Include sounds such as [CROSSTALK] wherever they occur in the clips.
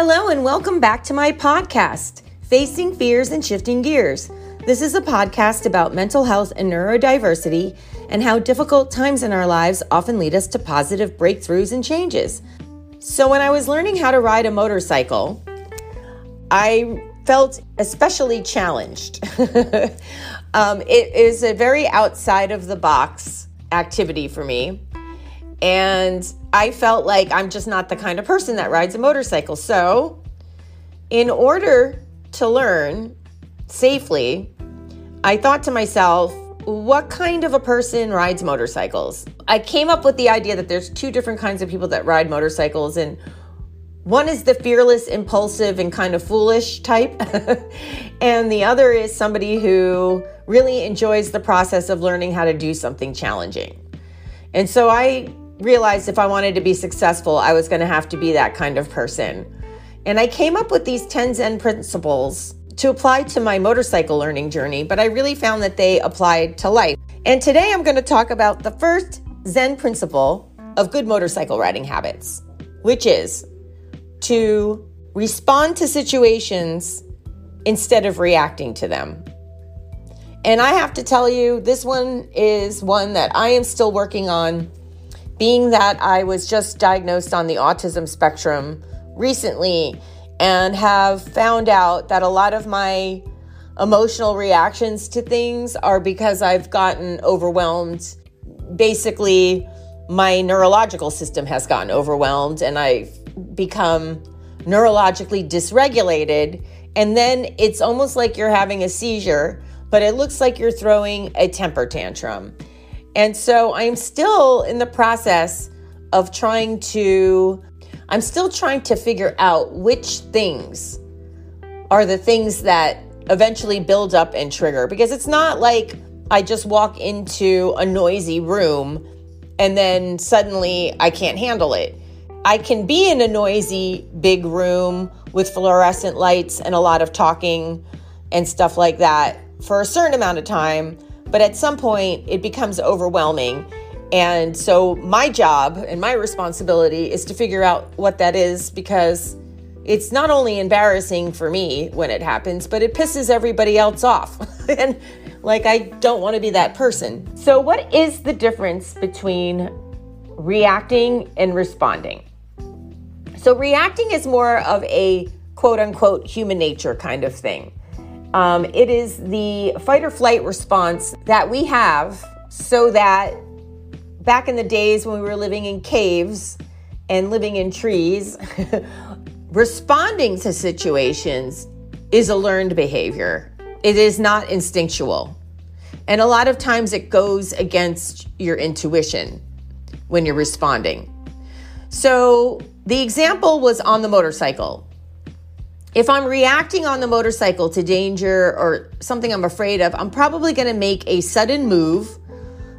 Hello, and welcome back to my podcast, Facing Fears and Shifting Gears. This is a podcast about mental health and neurodiversity and how difficult times in our lives often lead us to positive breakthroughs and changes. So, when I was learning how to ride a motorcycle, I felt especially challenged. [LAUGHS] um, it is a very outside of the box activity for me. And I felt like I'm just not the kind of person that rides a motorcycle. So, in order to learn safely, I thought to myself, what kind of a person rides motorcycles? I came up with the idea that there's two different kinds of people that ride motorcycles, and one is the fearless, impulsive, and kind of foolish type, [LAUGHS] and the other is somebody who really enjoys the process of learning how to do something challenging. And so I realized if I wanted to be successful, I was going to have to be that kind of person. And I came up with these 10 Zen principles to apply to my motorcycle learning journey, but I really found that they applied to life. And today I'm going to talk about the first Zen principle of good motorcycle riding habits, which is to respond to situations instead of reacting to them. And I have to tell you, this one is one that I am still working on being that I was just diagnosed on the autism spectrum recently and have found out that a lot of my emotional reactions to things are because I've gotten overwhelmed. Basically, my neurological system has gotten overwhelmed and I've become neurologically dysregulated. And then it's almost like you're having a seizure, but it looks like you're throwing a temper tantrum. And so I'm still in the process of trying to, I'm still trying to figure out which things are the things that eventually build up and trigger because it's not like I just walk into a noisy room and then suddenly I can't handle it. I can be in a noisy big room with fluorescent lights and a lot of talking and stuff like that for a certain amount of time but at some point, it becomes overwhelming. And so, my job and my responsibility is to figure out what that is because it's not only embarrassing for me when it happens, but it pisses everybody else off. [LAUGHS] and like, I don't want to be that person. So, what is the difference between reacting and responding? So, reacting is more of a quote unquote human nature kind of thing. Um, it is the fight or flight response that we have so that back in the days when we were living in caves and living in trees, [LAUGHS] responding to situations is a learned behavior. It is not instinctual. And a lot of times it goes against your intuition when you're responding. So the example was on the motorcycle. If I'm reacting on the motorcycle to danger or something I'm afraid of, I'm probably going to make a sudden move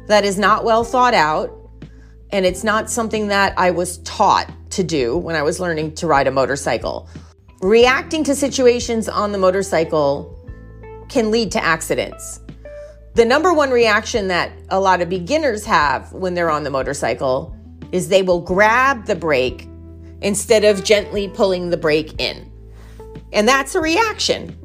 that is not well thought out and it's not something that I was taught to do when I was learning to ride a motorcycle. Reacting to situations on the motorcycle can lead to accidents. The number one reaction that a lot of beginners have when they're on the motorcycle is they will grab the brake instead of gently pulling the brake in. And that's a reaction.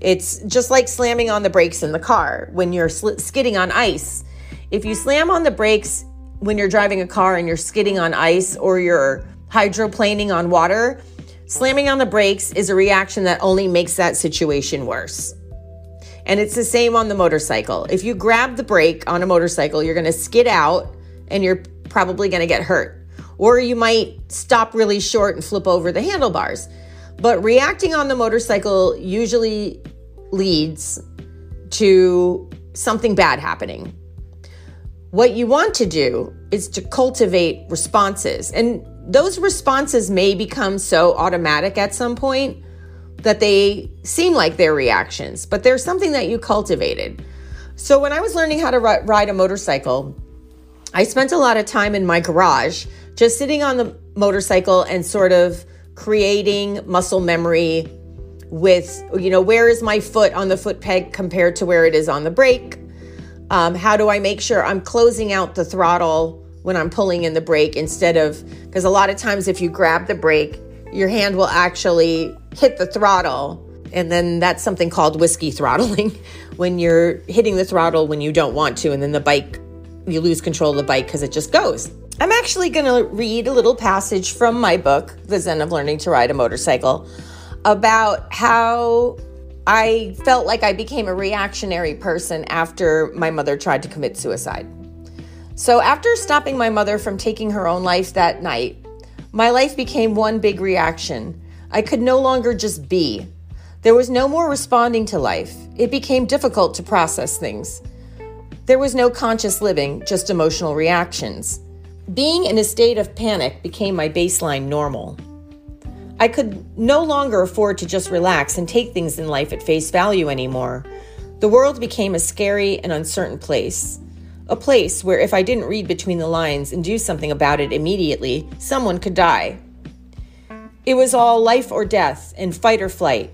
It's just like slamming on the brakes in the car when you're sl- skidding on ice. If you slam on the brakes when you're driving a car and you're skidding on ice or you're hydroplaning on water, slamming on the brakes is a reaction that only makes that situation worse. And it's the same on the motorcycle. If you grab the brake on a motorcycle, you're to skid out and you're probably to get hurt. Or you might stop really short and flip over the handlebars. But reacting on the motorcycle usually leads to something bad happening. What you want to do is to cultivate responses. And those responses may become so automatic at some point that they seem like they're reactions, but there's something that you cultivated. So when I was learning how to ride a motorcycle, I spent a lot of time in my garage just sitting on the motorcycle and sort of creating muscle memory with, you know, where is my foot on the foot peg compared to where it is on the brake? Um, how do I make sure I'm closing out the throttle when I'm pulling in the brake instead of, because a lot of times if you grab the brake your hand will actually hit the throttle. And then that's something called whiskey [LAUGHS] throttling when you're hitting the throttle when you don't want to. And then the bike, you lose control of the bike because it just goes. I'm actually going to read a little passage from my book, The Zen of Learning to Ride a Motorcycle, about how I felt like I became a reactionary person after my mother tried to commit suicide. So, after stopping my mother from taking her own life that night, my life became one big reaction. I could no longer just be. There was no more responding to life. It became difficult to process things. There was no conscious living, just emotional reactions. Being in a state of panic became my baseline normal. I could no longer afford to just relax and take things in life at face value anymore. The world became a scary and uncertain place. A place where if I didn't read between the lines and do something about it immediately, someone could die. It was all life or death and fight or flight.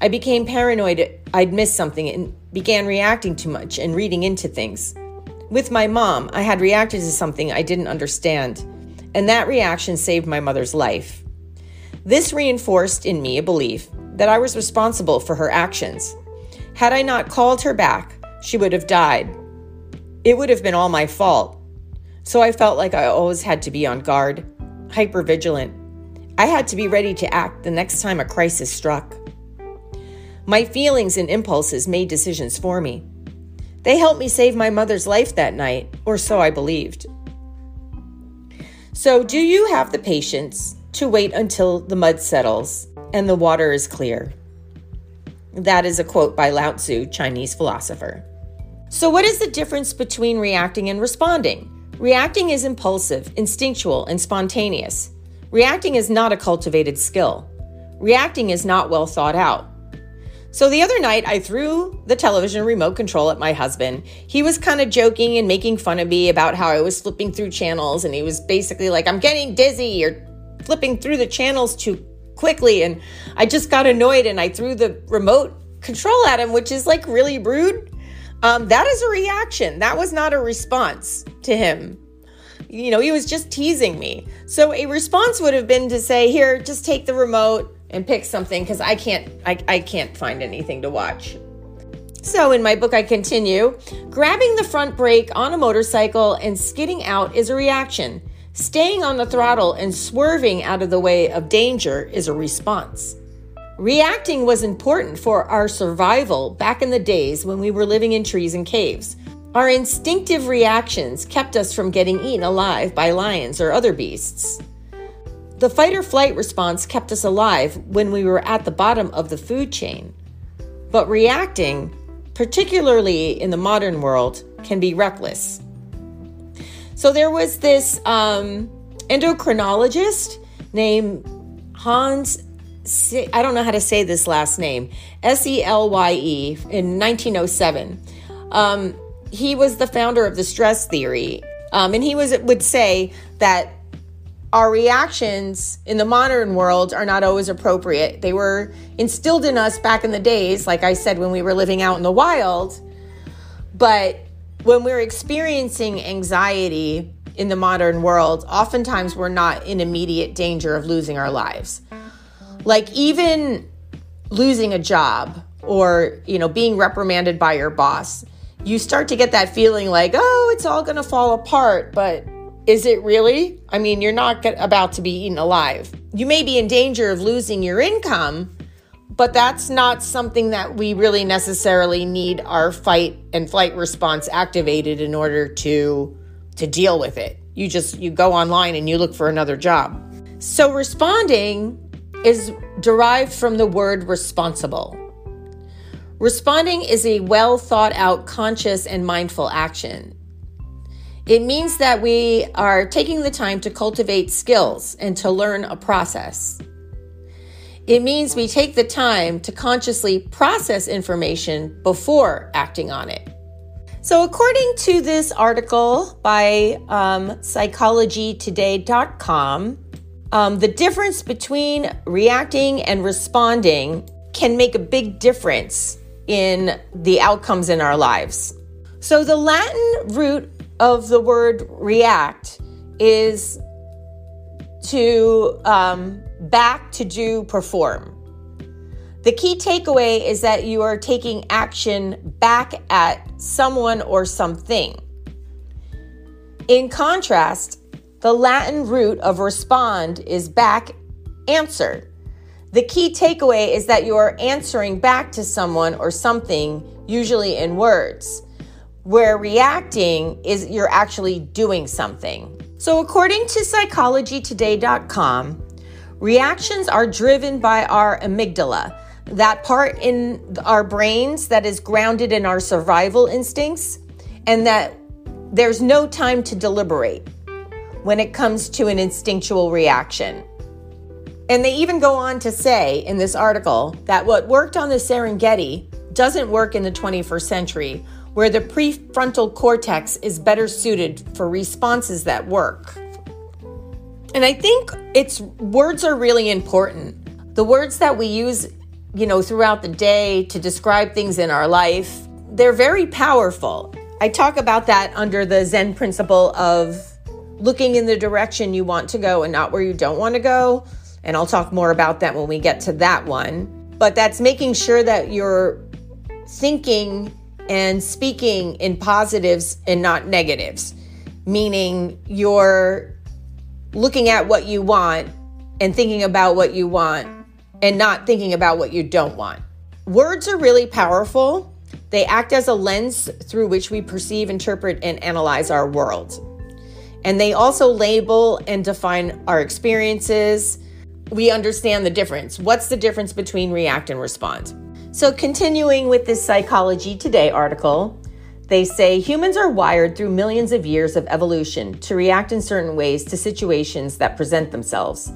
I became paranoid I'd miss something and began reacting too much and reading into things. With my mom, I had reacted to something I didn't understand, and that reaction saved my mother's life. This reinforced in me a belief that I was responsible for her actions. Had I not called her back, she would have died. It would have been all my fault. So I felt like I always had to be on guard, hyper vigilant. I had to be ready to act the next time a crisis struck. My feelings and impulses made decisions for me. They helped me save my mother's life that night, or so I believed. So, do you have the patience to wait until the mud settles and the water is clear. That is a quote by Lao Tzu, Chinese philosopher. So, what is the difference between reacting and responding? Reacting is impulsive, instinctual, and spontaneous. Reacting is not a cultivated skill. Reacting is not well thought out. So the other night, I threw the television remote control at my husband. He was kind of joking and making fun of me about how I was flipping through channels, and he was basically like, I'm getting dizzy. You're flipping through the channels too quickly and I just got annoyed and I threw the remote control at him, which is like really rude. Um, that is a reaction. That was not a response to him. You know, he was just teasing me. So a response would have been to say, "Here, just take the remote and pick something because I can't, I, I can't find anything to watch." So in my book, I continue grabbing the front brake on a motorcycle and skidding out is a reaction. Staying on the throttle and swerving out of the way of danger is a response. Reacting was important for our survival back in the days when we were living in trees and caves. Our instinctive reactions kept us from getting eaten alive by lions or other beasts. The fight or flight response kept us alive when we were at the bottom of the food chain. But reacting, particularly in the modern world, can be reckless. So there was this um, endocrinologist named Hans. I don't know how to say this last name. S E L Y E in 1907. Um, he was the founder of the stress theory, um, and he was would say that our reactions in the modern world are not always appropriate. They were instilled in us back in the days, like I said, when we were living out in the wild. But when we're experiencing anxiety in the modern world, oftentimes we're not in immediate danger of losing our lives. Like even losing a job or, you know, being reprimanded by your boss, you start to get that feeling like, oh, it's all going to fall apart, but is it really? I mean, you're not about to be eaten alive. You may be in danger of losing your income, but that's not something that we really necessarily need our fight and flight response activated in order to to deal with it. You just you go online and you look for another job. So responding is derived from the word responsible. Responding is a well thought out, conscious, and mindful action. It means that we are taking the time to cultivate skills and to learn a process. It means we take the time to consciously process information before acting on it. So, according to this article by um, psychologytoday.com, um, the difference between reacting and responding can make a big difference in the outcomes in our lives. So, the Latin root of the word react is to um, back to do perform. The key takeaway is that you are taking action back at someone or something. In contrast, the Latin root of respond is back answer. The key takeaway is that you are answering back to someone or something, usually in words, where reacting is you're actually doing something. So, according to psychologytoday.com, reactions are driven by our amygdala, that part in our brains that is grounded in our survival instincts, and that there's no time to deliberate when it comes to an instinctual reaction. And they even go on to say in this article that what worked on the Serengeti doesn't work in the 21st century, where the prefrontal cortex is better suited for responses that work. And I think it's words are really important. The words that we use, you know, throughout the day to describe things in our life, they're very powerful. I talk about that under the Zen principle of looking in the direction you want to go and not where you don't want to go. And I'll talk more about that when we get to that one. But that's making sure that you're thinking and speaking in positives and not negatives, meaning you're looking at what you want and thinking about what you want and not thinking about what you don't want. Words are really powerful. They act as a lens through which we perceive, interpret, and analyze our world. And they also label and define our experiences. We understand the difference. What's the difference between react and respond? So, continuing with this Psychology Today article, they say humans are wired through millions of years of evolution to react in certain ways to situations that present themselves.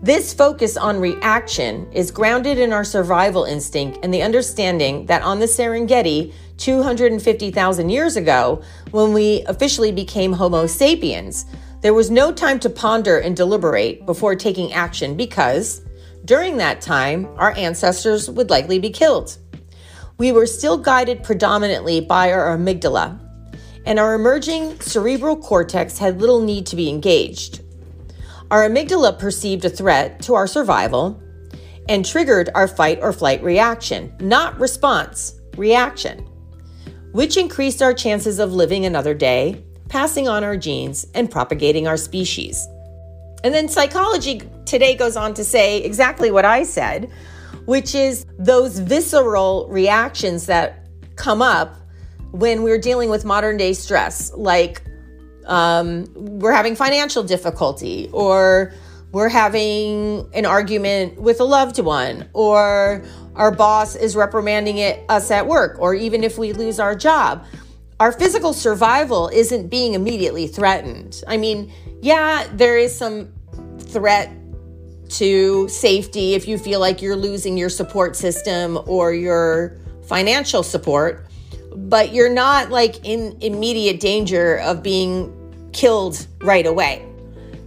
This focus on reaction is grounded in our survival instinct and the understanding that on the Serengeti 250,000 years ago, when we officially became Homo sapiens, there was no time to ponder and deliberate before taking action because during that time, our ancestors would likely be killed. We were still guided predominantly by our amygdala, and our emerging cerebral cortex had little need to be engaged. Our amygdala perceived a threat to our survival and triggered our fight or flight reaction, not response, reaction, which increased our chances of living another day, passing on our genes, and propagating our species. And then psychology today goes on to say exactly what I said, which is those visceral reactions that come up when we're dealing with modern day stress, like um, we're having financial difficulty, or we're having an argument with a loved one, or our boss is reprimanding it, us at work, or even if we lose our job. Our physical survival isn't being immediately threatened. I mean, yeah, there is some threat to safety if you feel like you're losing your support system or your financial support, but you're not like in immediate danger of being killed right away.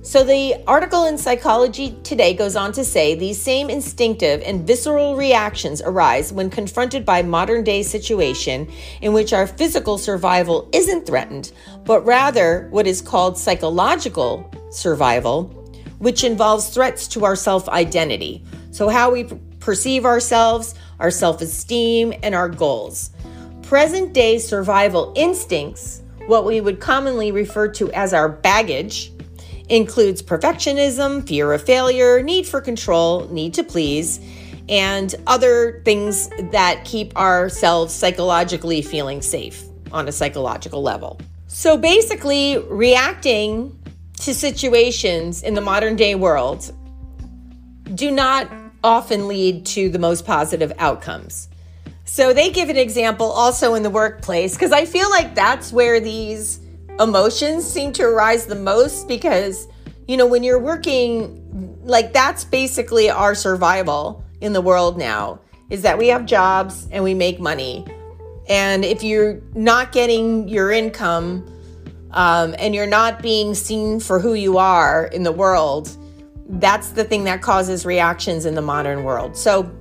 So, the article in Psychology Today goes on to say these same instinctive and visceral reactions arise when confronted by modern day situation in which our physical survival isn't threatened, but rather what is called psychological survival, which involves threats to our self identity. So, how we perceive ourselves, our self esteem, and our goals. Present day survival instincts what we would commonly refer to as our baggage includes perfectionism, fear of failure, need for control, need to please, and other things that keep ourselves psychologically feeling safe on a psychological level. So basically, reacting to situations in the modern day world do not often lead to the most positive outcomes. So they give an example also in the workplace because I feel like that's where these emotions seem to arise the most because, you know, when you're working, like that's basically our survival in the world now is that we have jobs and we make money. And if you're not getting your income um, and you're not being seen for who you are in the world, that's the thing that causes reactions in the modern world. So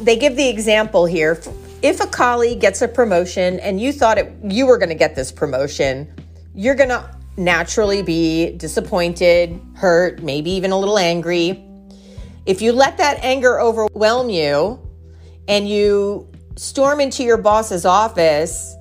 they give the example here if a colleague gets a promotion and you thought it, you were going to get this promotion, you're going to naturally be disappointed, hurt, maybe even a little angry. If you let that anger overwhelm you and you storm into your boss's office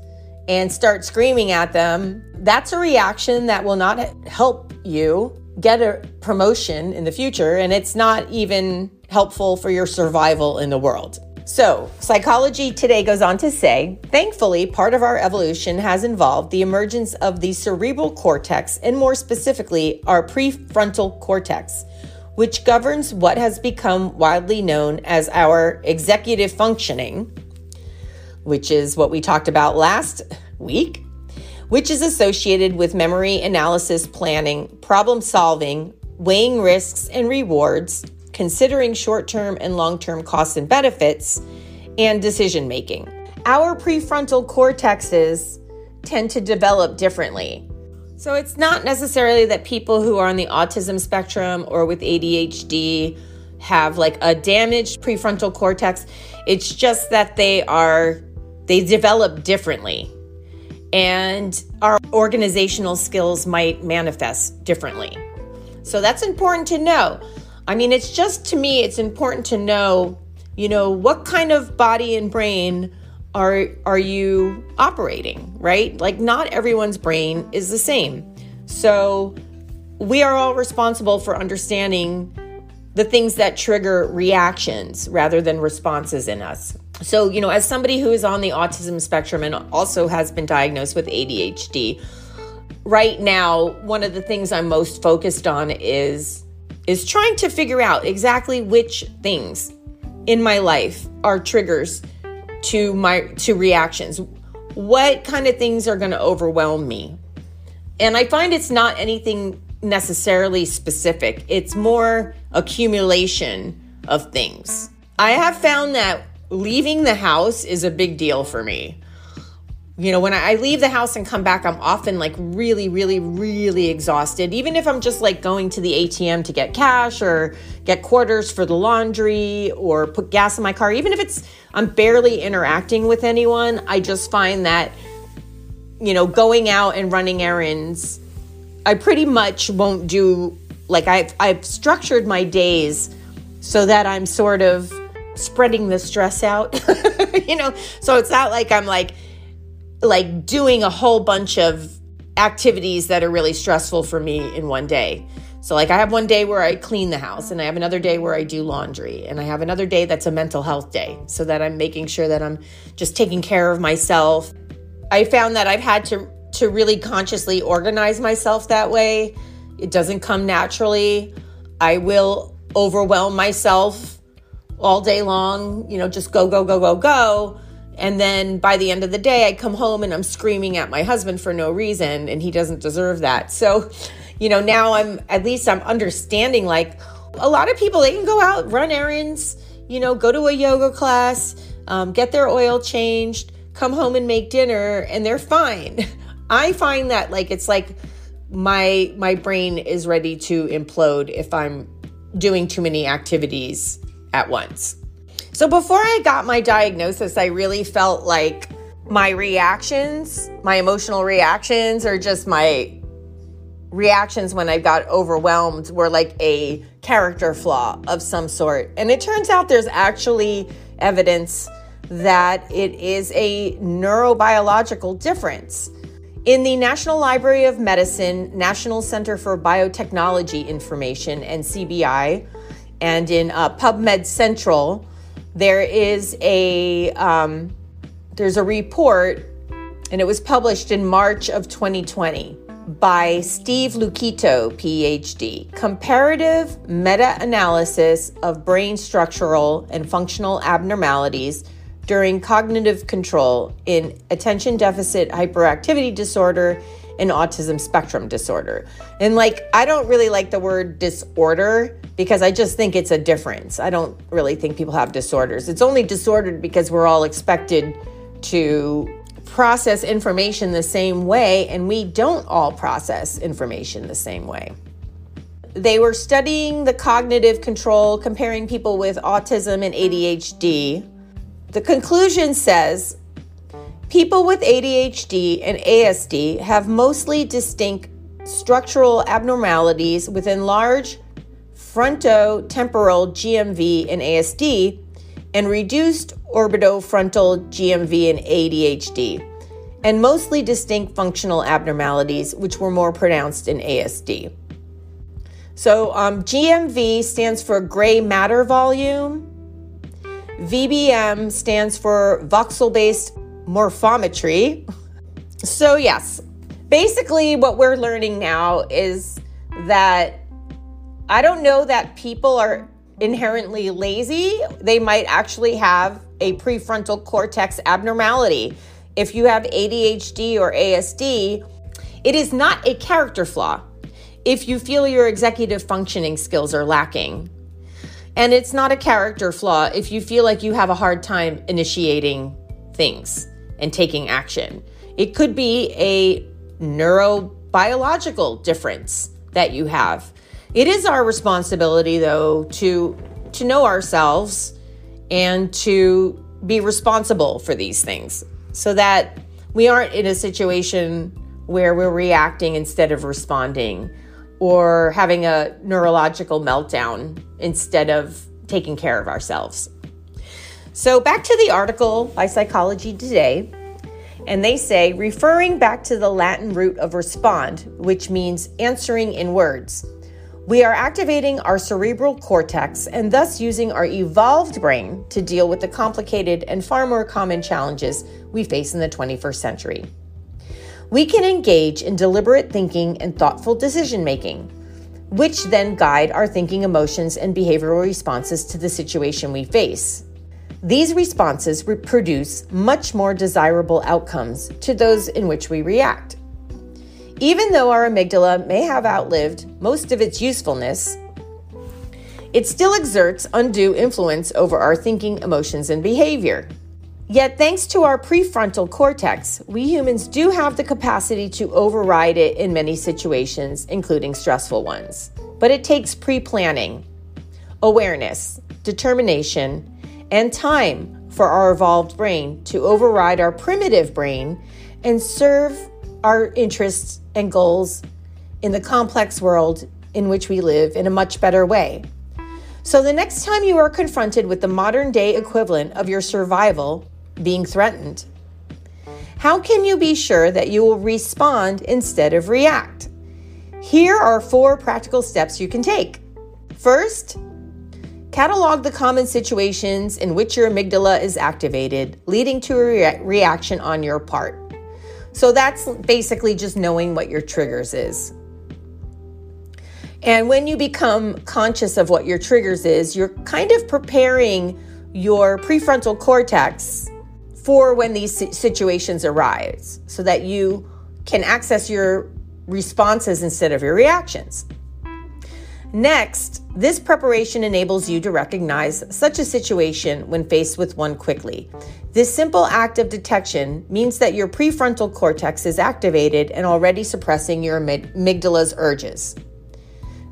and start screaming at them, that's a reaction that will not help you get a promotion in the future. And it's not even helpful for your survival in the world. So, Psychology Today goes on to say thankfully, part of our evolution has involved the emergence of the cerebral cortex, and more specifically, our prefrontal cortex, which governs what has become widely known as our executive functioning, which is what we talked about last week, which is associated with memory, analysis, planning, problem solving, weighing risks and rewards, considering short term and long term costs and benefits, and decision making. Our prefrontal cortexes tend to develop differently. So it's not necessarily that people who are on the autism spectrum or with ADHD have like a damaged prefrontal cortex. It's just that they are they develop differently. And our organizational skills might manifest differently. So that's important to know. I mean, it's just to me, it's important to know, you know, what kind of body and brain are are you operating, right? Like not everyone's brain is the same. So we are all responsible for understanding the things that trigger reactions rather than responses in us. So, you know, as somebody who is on the autism spectrum and also has been diagnosed with ADHD, right now, one of the things I'm most focused on is is trying to figure out exactly which things in my life are triggers to my to reactions. What kind of things are going to overwhelm me? And I find it's not anything necessarily specific. It's more accumulation of things. I have found that leaving the house is a big deal for me you know, when I leave the house and come back, I'm often like really, really, really exhausted. Even if I'm just like going to the ATM to get cash or get quarters for the laundry or put gas in my car, even if it's I'm barely interacting with anyone, I just find that, you know, going out and running errands, I pretty much won't do like I've I've structured my days so that I'm sort of spreading the stress out. [LAUGHS] you know, so it's not like I'm like like doing a whole bunch of activities that are really stressful for me in one day. So, like, I have one day where I clean the house, and I have another day where I do laundry, and I have another day that's a mental health day, so that I'm making sure that I'm just taking care of myself. I found that I've had to to really consciously organize myself that way. It doesn't come naturally. I will overwhelm myself all day long, you know, just go, go, go, go, go. And then by the end of the day, I come home and I'm screaming at my husband for no reason, and he doesn't deserve that. So, you know, now I'm at least I'm understanding like a lot of people, they can go out, run errands, you know, go to a yoga class, um, get their oil changed, come home and make dinner, and they're fine. [LAUGHS] I find that like it's like my my brain is ready to implode if I'm doing too many activities at once. So before I got my diagnosis, I really felt like my reactions, my emotional reactions, or just my reactions when I got overwhelmed were like a character flaw of some sort. And it turns out there's actually evidence that it is a neurobiological difference. In the National Library of Medicine, National Center for Biotechnology Information, NCBI, and in uh, PubMed Central, there is a um, there's a report, and it was published in March of 2020 by Steve Lukito, PhD, comparative meta analysis of brain structural and functional abnormalities during cognitive control in attention deficit hyperactivity disorder and autism spectrum disorder. And like, I don't really like the word disorder because I just think it's a difference. I don't really think people have disorders. It's only disordered because we're all expected to process information the same way, and we don't all process information the same way. They were studying the cognitive control, comparing people with autism and ADHD. The conclusion says people with ADHD and ASD have mostly distinct structural abnormalities within large frontotemporal GMV and ASD and reduced orbitofrontal GMV and ADHD, and mostly distinct functional abnormalities, which were more pronounced in ASD. So, um, GMV stands for gray matter volume. VBM stands for voxel based morphometry. [LAUGHS] So, yes, basically, what we're learning now is that I don't know that people are inherently lazy. They might actually have a prefrontal cortex abnormality. If you have ADHD or ASD, it is not a character flaw if you feel your executive functioning skills are lacking. And it's not a character flaw if you feel like you have a hard time initiating things and taking action. It could be a neurobiological difference that you have. It is our responsibility though to to know ourselves and to be responsible for these things so that we aren't in a situation where we're reacting instead of responding or having a neurological meltdown instead of taking care of ourselves. So, back to the article by Psychology Today, and they say, referring back to the Latin root of respond, which means answering in words. We are activating our cerebral cortex and thus using our evolved brain to deal with the complicated and far more common challenges we face in the 21st century. We can engage in deliberate thinking and thoughtful decision making, which then guide our thinking, emotions, and behavioral responses to the situation we face. These responses produce much more desirable outcomes to those in which we react. Even though our amygdala may have outlived most of its usefulness, it still exerts undue influence over our thinking, emotions, and behavior. Yet, thanks to our prefrontal cortex, we humans do have the capacity to override it in many situations, including stressful ones. But it takes pre planning, awareness, determination, and time for our evolved brain to override our primitive brain and serve our interests and goals in the complex world in which we live in a much better way. So, the next time you are confronted with the modern day equivalent of your survival being threatened, how can you be sure that you will respond instead of react? Here are four practical steps you can take. First, catalog the common situations in which your amygdala is activated, leading to a rea- reaction on your part. So that's basically just knowing what your triggers is. And when you become conscious of what your triggers is, you're kind of preparing your prefrontal cortex for when these situations arise so that you can access your responses instead of your reactions. Next, this preparation enables you to recognize such a situation when faced with one quickly. This simple act of detection means that your prefrontal cortex is activated and already suppressing your amygdala's urges.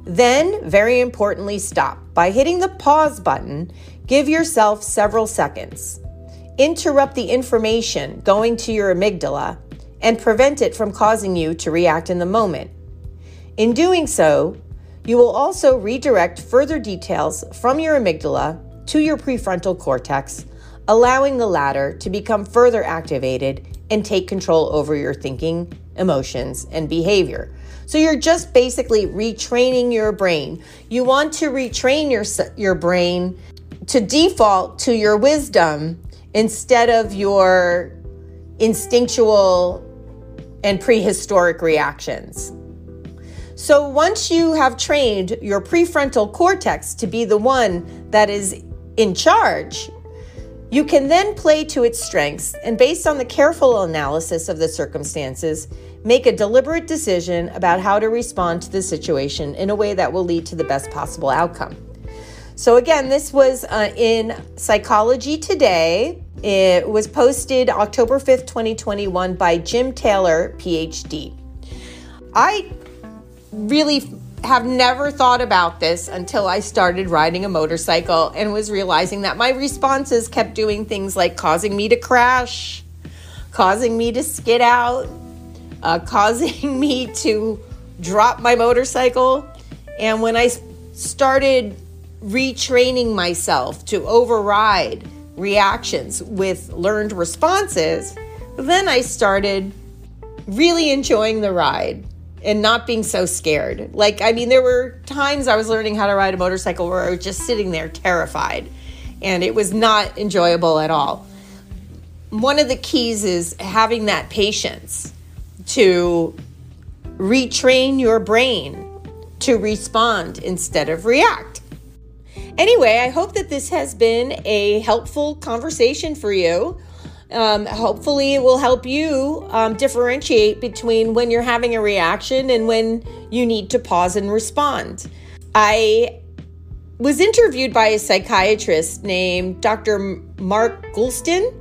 Then, very importantly, stop. By hitting the pause button, give yourself several seconds. Interrupt the information going to your amygdala and prevent it from causing you to react in the moment. In doing so, you will also redirect further details from your amygdala to your prefrontal cortex, allowing the latter to become further activated and take control over your thinking, emotions, and behavior. So you're just basically retraining your brain. You want to retrain your your brain to default to your wisdom instead of your instinctual and prehistoric reactions. So once you have trained your prefrontal cortex to be the one that is in charge, you can then play to its strengths and, based on the careful analysis of the circumstances, make a deliberate decision about how to respond to the situation in a way that will lead to the best possible outcome. So, again, this was uh, in Psychology Today. It was posted October 5th, 2021 by Jim Taylor, PhD. I really have never thought about this until I started riding a motorcycle and was realizing that my responses kept doing things like causing me to crash, causing me to skid out, uh, [LAUGHS] causing me to drop my motorcycle. And when I started retraining myself to override reactions with learned responses, then I started really enjoying the ride and not being so scared. Like, I mean, there were times I was learning how to ride a motorcycle where I was just sitting there terrified and it was not enjoyable at all. One of the keys is having that patience to retrain your brain to respond instead of react. Anyway, I hope that this has been a helpful conversation for you. Um, hopefully, it will help you um, differentiate between when you're having a reaction and when you need to pause and respond. I was interviewed by a psychiatrist named Dr. Mark Goulston,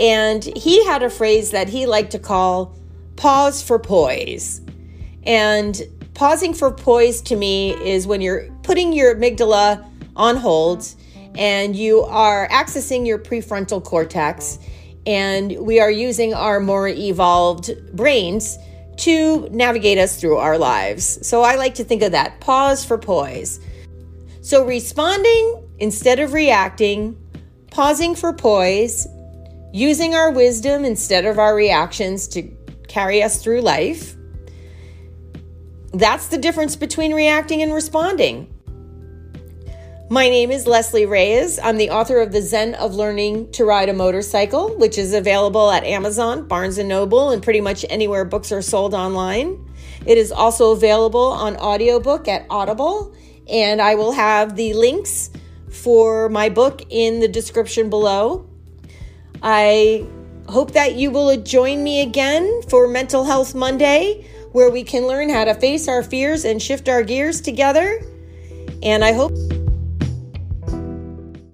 and he had a phrase that he liked to call pause for poise. And pausing for poise to me is when you're putting your amygdala on hold and you are accessing your prefrontal cortex and we are using our more evolved brains to navigate us through our lives. So I like to think of that pause for poise. So responding instead of reacting, pausing for poise, using our wisdom instead of our reactions to carry us through life. That's the difference between reacting and responding. My name is Leslie Reyes. I'm the author of The Zen of Learning to Ride a Motorcycle, which is available at Amazon, Barnes & Noble, and pretty much anywhere books are sold online. It is also available on audiobook at Audible, and I will have the links for my book in the description below. I hope that you will join me again for Mental Health Monday, where we can learn how to face our fears and shift our gears together. And I hope